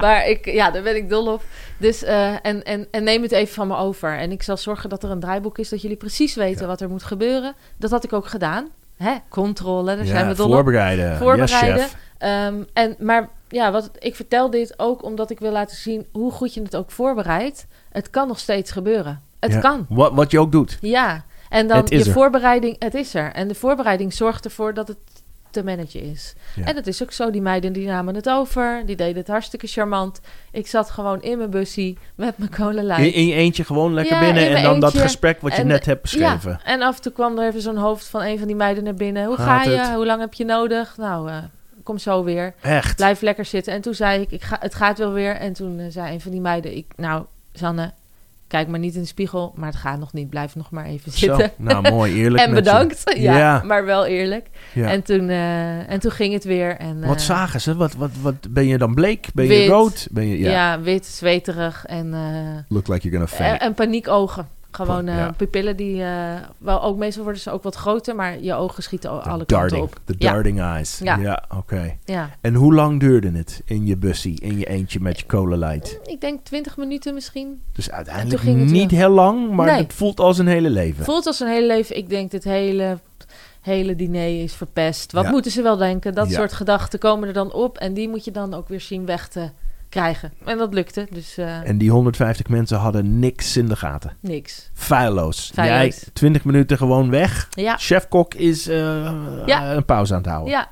S2: maar ik, ja, daar ben ik dol op. Dus, eh, en, en, en neem het even van me over. En ik zal zorgen dat er een draaiboek is, dat jullie precies weten
S1: Ja.
S2: wat er moet gebeuren. Dat had ik ook gedaan. Hè? Controle, daar
S1: Ja,
S2: zijn we dol op.
S1: voorbereiden.
S2: Voorbereiden.
S1: Yes, chef.
S2: Ehm, en, maar ja, wat, ik vertel dit ook omdat ik wil laten zien hoe goed je het ook voorbereidt. Het kan nog steeds gebeuren. Het
S1: Ja.
S2: kan.
S1: Wat, wat je ook doet.
S2: Ja. En dan je
S1: er.
S2: voorbereiding, het is er. En de voorbereiding zorgt ervoor dat het te managen is.
S1: Ja.
S2: En dat is ook zo. Die meiden die namen het over. Die deden het hartstikke charmant. Ik zat gewoon in mijn bussie met mijn light.
S1: In, in je eentje gewoon lekker
S2: Ja,
S1: binnen
S2: in
S1: en dan dat gesprek wat je
S2: En,
S1: net hebt beschreven.
S2: Ja, en af en toe kwam er even zo'n hoofd van een van die meiden naar binnen. Hoe
S1: Gaat
S2: ga je?
S1: het?
S2: Hoe lang heb je nodig? Nou, eh, kom zo weer.
S1: Echt.
S2: Blijf lekker zitten. En toen zei ik, ik ga, het gaat wel weer. En toen eh, zei een van die meiden, ik, nou, Sanne, kijk maar niet in de spiegel. Maar het gaat nog niet. Blijf nog maar even
S1: Zo,
S2: zitten.
S1: nou mooi, eerlijk
S2: en bedankt. Ja,
S1: Ja.
S2: maar wel eerlijk.
S1: Ja.
S2: En, toen, eh, en toen ging het weer. En,
S1: wat
S2: eh,
S1: zagen ze? Wat, wat, wat, ben je dan bleek? Ben je rood? Ben je,
S2: Ja.
S1: ja.
S2: wit, zweterig en, eh,
S1: Look like you're gonna
S2: en,
S1: faint.
S2: en paniekogen. Gewoon eh,
S1: Ja.
S2: pupillen die... eh, wel, ook meestal worden ze ook wat groter, maar je ogen schieten
S1: The
S2: alle kanten op.
S1: The
S2: Ja.
S1: darting eyes.
S2: Ja.
S1: Ja, oké.
S2: Ja,
S1: En hoe lang duurde het in je bussie, in je eentje met je cola light?
S2: ik denk 20 minuten misschien.
S1: Dus uiteindelijk niet heel lang, maar
S2: Nee.
S1: het voelt als een hele leven.
S2: Voelt als een hele leven. Ik denk, dit hele, hele diner is verpest. Wat
S1: Ja.
S2: moeten ze wel denken? Dat
S1: Ja.
S2: soort gedachten komen er dan op. En die moet je dan ook weer zien weg te krijgen. En dat lukte, dus eh,
S1: En die 150 mensen hadden niks in de gaten.
S2: niks.
S1: Feilloos. Jij 20 minuten gewoon weg.
S2: Ja,
S1: Chefkok is eh,
S2: Ja.
S1: een pauze aan het houden.
S2: ja,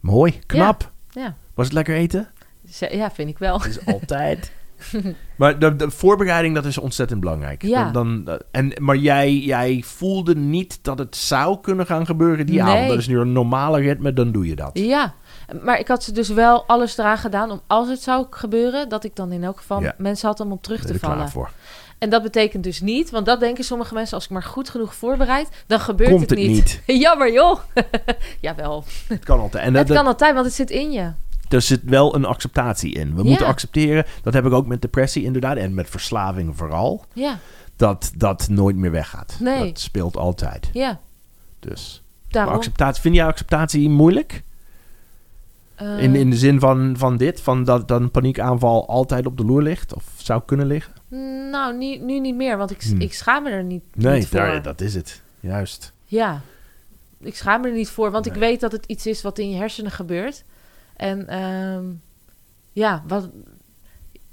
S1: Mooi, knap.
S2: ja.
S1: Was het lekker eten?
S2: Ja, vind ik wel.
S1: Het is altijd. maar de, de voorbereiding, dat is ontzettend belangrijk.
S2: Ja.
S1: Dan, dan, en, maar jij, jij voelde niet dat het zou kunnen gaan gebeuren die
S2: Nee.
S1: avond. Dat is nu een normale ritme, dan doe je dat.
S2: Ja, maar ik had ze dus wel alles eraan gedaan om als het zou gebeuren, dat ik dan in elk geval
S1: Ja.
S2: mensen had om op terug te
S1: er
S2: vallen.
S1: voor.
S2: En dat betekent dus niet, want dat denken sommige mensen, als ik maar goed genoeg voorbereid, dan gebeurt
S1: Komt
S2: het
S1: het
S2: niet. Jammer joh. Jawel,
S1: Het kan altijd. En dat,
S2: het kan altijd, want het zit in je.
S1: er zit wel een acceptatie in. We
S2: Ja.
S1: moeten accepteren, dat heb ik ook met depressie inderdaad, en met verslaving vooral,
S2: Ja,
S1: dat dat nooit meer weggaat.
S2: Nee.
S1: Dat speelt altijd.
S2: ja,
S1: Dus. Maar
S2: daarom.
S1: acceptatie, vind jij acceptatie moeilijk?
S2: Eh,
S1: In, in de zin van, van dit, van dat, dat een paniekaanval altijd op de loer ligt? Of zou kunnen liggen?
S2: Nou, nu, nu niet meer, want ik,
S1: Hmm.
S2: ik schaam me er niet,
S1: Nee,
S2: niet voor.
S1: daar, dat is het. Juist.
S2: Ja, ik schaam me er niet voor, want ik
S1: Nee.
S2: weet dat het iets is wat in je hersenen gebeurt. En ehm, ja, wat,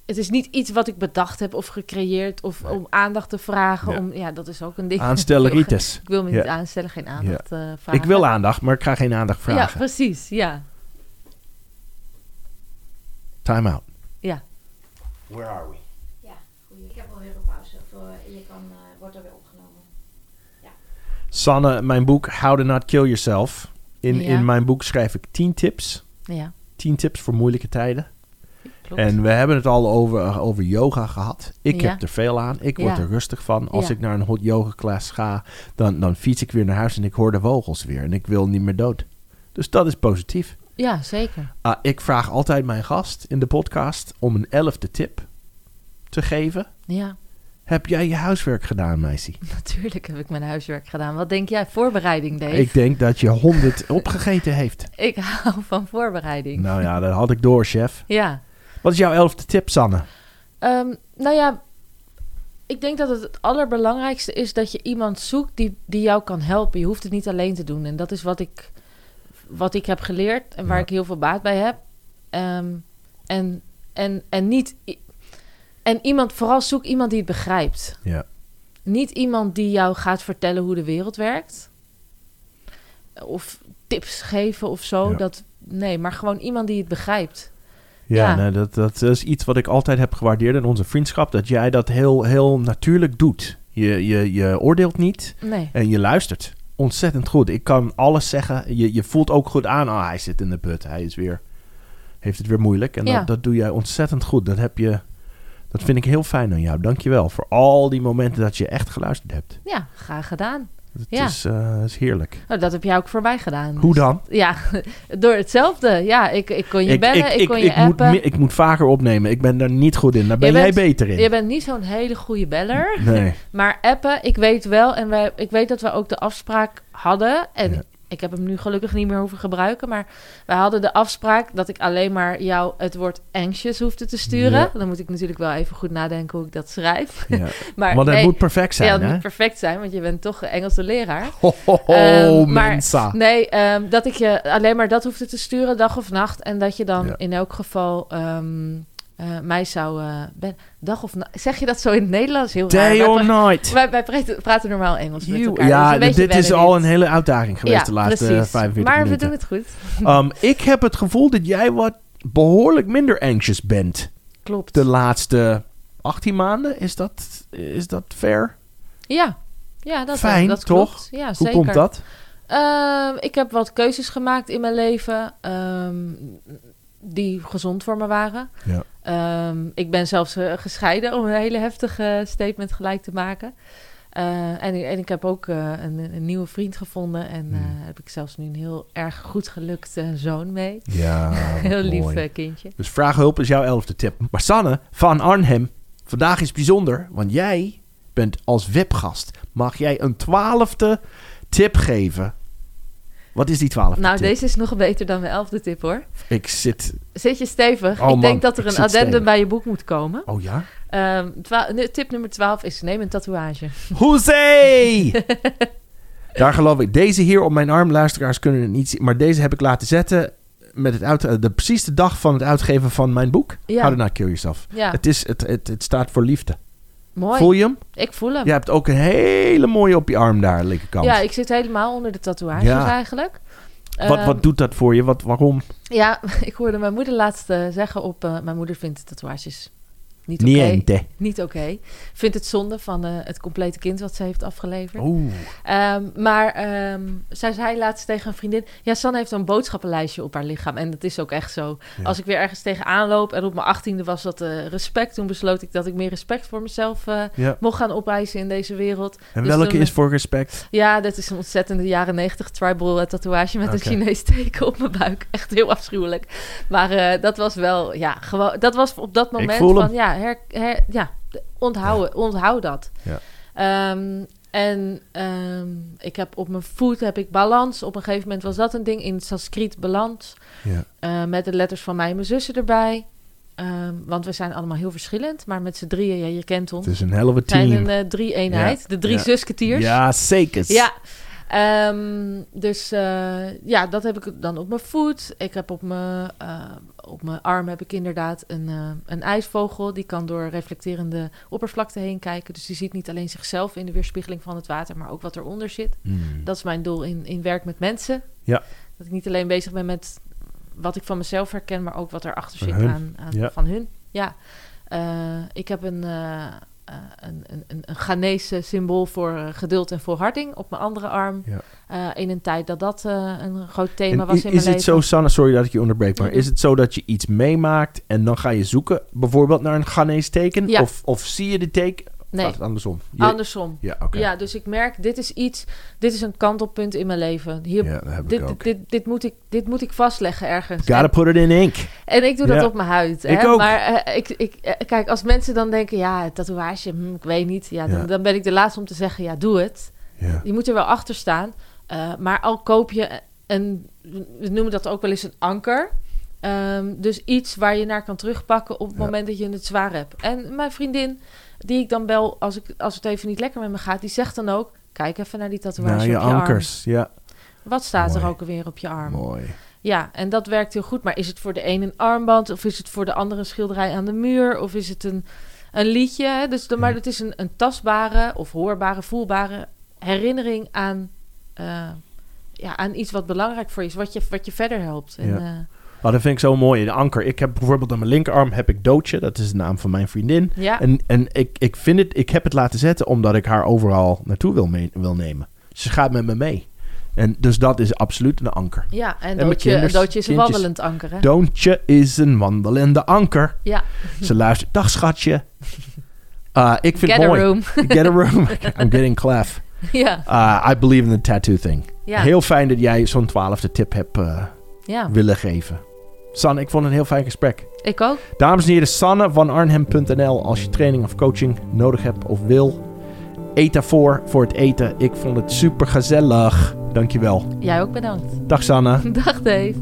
S2: het is niet iets wat ik bedacht heb of gecreëerd of
S1: Nee.
S2: om aandacht te vragen.
S1: Ja.
S2: Om, ja, dat is ook een ding.
S1: Aanstelleritis.
S2: Ik wil me
S1: Ja.
S2: niet aanstellen, geen aandacht eh, vragen.
S1: Ik wil aandacht, maar ik ga geen aandacht
S2: Ja,
S1: vragen.
S2: precies. Ja,
S1: Time out.
S2: ja.
S1: Where are we?
S3: Ja, goeie. Ik heb alweer een pauze. Of, eh, je kan, eh, wordt er weer opgenomen.
S1: Sanne, mijn boek How to Not Kill Yourself. In,
S2: Ja.
S1: in mijn boek schrijf ik 10 tips.
S2: Ja,
S1: 10 tips voor moeilijke tijden.
S2: klopt.
S1: En we hebben het al over, over yoga gehad. Ik
S2: Ja.
S1: heb er veel aan. Ik word
S2: Ja.
S1: er rustig van. Als
S2: Ja.
S1: ik naar een hot yoga class ga, dan, dan fiets ik weer naar huis en ik hoor de vogels weer. En ik wil niet meer dood. Dus dat is positief.
S2: Ja, zeker.
S1: Ah, ik vraag altijd mijn gast in de podcast om een elfde tip te geven.
S2: Ja,
S1: Heb jij je huiswerk gedaan, meisje?
S2: natuurlijk heb ik mijn huiswerk gedaan. Wat denk jij? Voorbereiding, Dave?
S1: Ik denk dat je honderd opgegeten heeft.
S2: Ik hou van voorbereiding.
S1: Nou ja, dat had ik door, chef.
S2: Ja.
S1: Wat is jouw elfde tip, Sanne?
S2: Ehm, nou ja, ik denk dat het het allerbelangrijkste is dat je iemand zoekt die, die jou kan helpen. Je hoeft het niet alleen te doen. En dat is wat ik, wat ik heb geleerd en waar
S1: Ja.
S2: ik heel veel baat bij heb. Ehm, en, en, en niet. En iemand, vooral zoek iemand die het begrijpt.
S1: Ja.
S2: Niet iemand die jou gaat vertellen hoe de wereld werkt. Of tips geven of zo.
S1: Ja.
S2: Dat, nee, maar gewoon iemand die het begrijpt.
S1: Ja,
S2: Ja.
S1: nee, dat, dat is iets wat ik altijd heb gewaardeerd in onze vriendschap. Dat jij dat heel, heel natuurlijk doet. Je, je, je oordeelt niet
S2: Nee.
S1: en je luistert. Ontzettend goed. Ik kan alles zeggen. Je, je voelt ook goed aan. Oh, hij zit in de put. Hij is weer, heeft het weer moeilijk. En
S2: Ja.
S1: dat, dat doe jij ontzettend goed. Dat, heb je, dat vind ik heel fijn aan jou. Dankjewel voor al die momenten dat je echt geluisterd hebt.
S2: Ja, graag gedaan.
S1: Het
S2: Ja.
S1: is, eh, is heerlijk.
S2: Nou, dat heb jij ook voorbij gedaan.
S1: Hoe dan?
S2: Ja, door hetzelfde. Ja, ik, ik kon je bellen, ik, kon je
S1: ik moet,
S2: appen.
S1: me- ik moet vaker opnemen. Ik ben daar niet goed in. Daar ben jij
S2: bent-
S1: beter in.
S2: Je bent niet zo'n hele goede beller.
S1: Nee.
S2: Maar appen, ik weet wel. En wij, ik weet dat we ook de afspraak hadden. En
S1: Ja.
S2: Ik heb hem nu gelukkig niet meer hoeven gebruiken. Maar wij hadden de afspraak dat ik alleen maar jou het woord anxious hoefde te sturen.
S1: Ja.
S2: Dan moet ik natuurlijk wel even goed nadenken hoe ik dat schrijf.
S1: Ja.
S2: Maar
S1: Want het
S2: nee,
S1: moet perfect zijn,
S2: ja, het
S1: hè?
S2: moet perfect zijn, want je bent toch een Engelse leraar.
S1: Ho, ho, ho,
S2: Ehm, maar-
S1: mensa.
S2: Nee, ehm, dat ik je alleen maar dat hoefde te sturen, dag of nacht. En dat je dan
S1: Ja.
S2: in elk geval ehm, eh, mij zou... eh, ben, dag of. Zeg je dat zo in het Nederlands? Heel raar.
S1: Day or
S2: pra-
S1: night.
S2: Wij, wij praten, praten normaal Engels met elkaar.
S1: ja,
S2: dus
S1: dit is al een hele uitdaging geweest de laatste
S2: precies.
S1: 45
S2: Maar
S1: minuten.
S2: we doen het goed.
S1: Um, ik heb het gevoel dat jij wat behoorlijk minder anxious bent
S2: Klopt.
S1: de laatste 18 maanden. Is dat, is dat fair?
S2: Ja, ja dat,
S1: Fijn,
S2: dat
S1: toch?
S2: klopt. Ja,
S1: Hoe
S2: zeker.
S1: komt dat?
S2: Ehm, ik heb wat keuzes gemaakt in mijn leven ehm, die gezond voor me waren.
S1: Ja.
S2: Ehm, ik ben zelfs eh, gescheiden om een hele heftige statement gelijk te maken. Eh, en, en ik heb ook eh, een, een nieuwe vriend gevonden. En
S1: Hmm.
S2: heb ik zelfs nu een heel erg goed gelukte zoon mee.
S1: Ja,
S2: heel lief kindje.
S1: Dus vraaghulp is jouw elfde tip. Maar Sanne van Arnhem, vandaag is bijzonder, want jij bent als webgast. Mag jij een twaalfde tip geven? Wat is die twaalfde
S2: Nou,
S1: tip?
S2: deze is nog beter dan mijn elfde tip hoor.
S1: Ik zit...
S2: Zit je stevig?
S1: Oh,
S2: ik
S1: man,
S2: denk dat er een addendum
S1: stevig.
S2: bij je boek moet komen.
S1: Oh ja?
S2: Ehm, tip nummer 12 is neem een tatoeage.
S1: Hoezee! Daar geloof ik. Deze hier op mijn arm, luisteraars kunnen het niet zien. Maar deze heb ik laten zetten. met het uit, de, precies de dag van het uitgeven van mijn boek.
S2: Ja.
S1: How to Not Kill Yourself.
S2: Ja,
S1: Het, is, het, het, het staat voor liefde.
S2: Mooi.
S1: Voel je hem?
S2: Ik voel hem.
S1: Je hebt ook een hele mooie op je arm daar, linkerkant.
S2: Ja, ik zit helemaal onder de tatoeages
S1: Ja.
S2: eigenlijk.
S1: wat,
S2: Ehm,
S1: wat doet dat voor je? Wat, waarom?
S2: Ja, ik hoorde mijn moeder laatst eh, zeggen op... eh, mijn moeder vindt tatoeages niet oké.
S1: Niente.
S2: Niet oké. Vindt het zonde van eh, het complete kind wat ze heeft afgeleverd.
S1: Oeh.
S2: Ehm, maar ehm, zij zei laatst tegen een vriendin... Ja, Sanne heeft een boodschappenlijstje op haar lichaam. En dat is ook echt zo.
S1: Ja.
S2: Als ik weer ergens tegenaan loop... en op mijn achttiende was dat eh, respect. Toen besloot ik dat ik meer respect voor mezelf eh,
S1: Ja.
S2: mocht gaan opeisen in deze wereld.
S1: En
S2: Dus
S1: welke
S2: toen-
S1: is voor respect?
S2: Ja, dat is een ontzettende jaren negentig tribal tatoeage met een Chinees teken op mijn buik. Echt heel afschuwelijk. Maar dat was wel, ja, gewoon, dat was op dat moment van, ja, her, her- ja onthoud, onthoud dat.
S1: Ja.
S2: Ehm, en ehm, ik heb op mijn voet heb ik balans. Op een gegeven moment was dat een ding in Sanskriet balans.
S1: Ja.
S2: Eh, met de letters van mij en mijn zussen erbij. Ehm, want we zijn allemaal heel verschillend. Maar met z'n drieën, ja, je kent ons.
S1: Het is een
S2: We zijn
S1: team.
S2: een eh, drie-eenheid. De drie
S1: Ja.
S2: zusketiers.
S1: Ja, zeker.
S2: Ja. Ehm, dus eh, ja, dat heb ik dan op mijn voet. Ik heb op mijn, eh, op mijn arm heb ik inderdaad een, eh, een ijsvogel. Die kan door reflecterende oppervlakte heen kijken. Dus die ziet niet alleen zichzelf in de weerspiegeling van het water, maar ook wat eronder zit.
S1: Mm.
S2: Dat is mijn doel in, in werk met mensen.
S1: Ja.
S2: Dat ik niet alleen bezig ben met wat ik van mezelf herken, maar ook wat erachter zit aan, aan
S1: Ja.
S2: van hun. Ja. Ik heb een, eh, een, een, een, Ghanese symbool voor eh, geduld en volharding op mijn andere arm.
S1: Ja.
S2: Eh, in een tijd dat dat een groot thema
S1: En
S2: was in
S1: is
S2: mijn
S1: het zo,
S2: leven.
S1: Sanne, sorry dat ik je onderbreek, maar is het zo dat je iets meemaakt en dan ga je zoeken, bijvoorbeeld naar een Ghanese teken?
S2: Ja.
S1: Of, of zie je de teken?
S2: Nee,
S1: Gaat andersom? Je-
S2: andersom.
S1: Ja, oké.
S2: Ja, dus ik merk, dit is iets, dit is een kantelpunt in mijn leven. Hier,
S1: Ja, ik
S2: dit, dit, dit, moet ik, dit moet ik vastleggen ergens.
S1: Gotta
S2: En-
S1: put it in ink.
S2: En ik doe dat op mijn huid.
S1: Ik
S2: hè?
S1: ook.
S2: Maar eh, ik, ik, eh, kijk, als mensen dan denken, ja, tatoeage, hm, ik weet niet. Ja, dan, ben ik de laatste om te zeggen, ja, doe het.
S1: Ja.
S2: Je moet er wel achter staan. Eh, maar al koop je een, we noemen dat ook wel eens een anker. Ehm, dus iets waar je naar kan terugpakken op het moment dat je het zwaar hebt. En mijn vriendin, die ik dan bel als, ik, als het even niet lekker met me gaat, die zegt dan ook, kijk even naar die tatoeage
S1: Naar je
S2: op je arm.
S1: ankers. Ja,
S2: Wat staat er ook alweer op je arm?
S1: mooi.
S2: Ja, en dat werkt heel goed. Maar is het voor de een een armband? Of is het voor de andere een schilderij aan de muur? Of is het een, een liedje? hè? Dus de, maar het is een, een tastbare of hoorbare, voelbare herinnering aan, eh, ja, aan iets wat belangrijk voor je is. Wat je, wat je verder helpt. En,
S1: Ja.
S2: eh,
S1: Maar dat vind ik zo mooi. De anker. Ik heb bijvoorbeeld aan mijn linkerarm heb ik Doodje. Dat is de naam van mijn vriendin.
S2: ja,
S1: En, en ik, ik vind het, ik heb het laten zetten omdat ik haar overal naartoe wil, mee, wil nemen. Ze gaat met me mee. En dus dat is absoluut een anker.
S2: ja, en
S1: mijn
S2: doodje,
S1: kinders-
S2: doodje is een
S1: kindjes-
S2: wandelend anker, hè?
S1: Doontje is een wandelende anker.
S2: Ja,
S1: Ze luistert. Dag schatje. Ah, ik vind
S2: get a room.
S1: Get a room. I'm getting clef.
S2: ja,
S1: Ah, I believe in the tattoo thing.
S2: ja,
S1: Heel fijn dat jij zo'n twaalfde tip hebt eh,
S2: ja,
S1: willen geven. Sanne, ik vond het een heel fijn gesprek.
S2: ik ook.
S1: Dames en heren, Sanne van Arnhem.nl als je training of coaching nodig hebt of wil. Eet daarvoor voor het eten. Ik vond het super gezellig. Dankjewel.
S2: Jij ook bedankt.
S1: Dag Sanne.
S2: Dag Dave.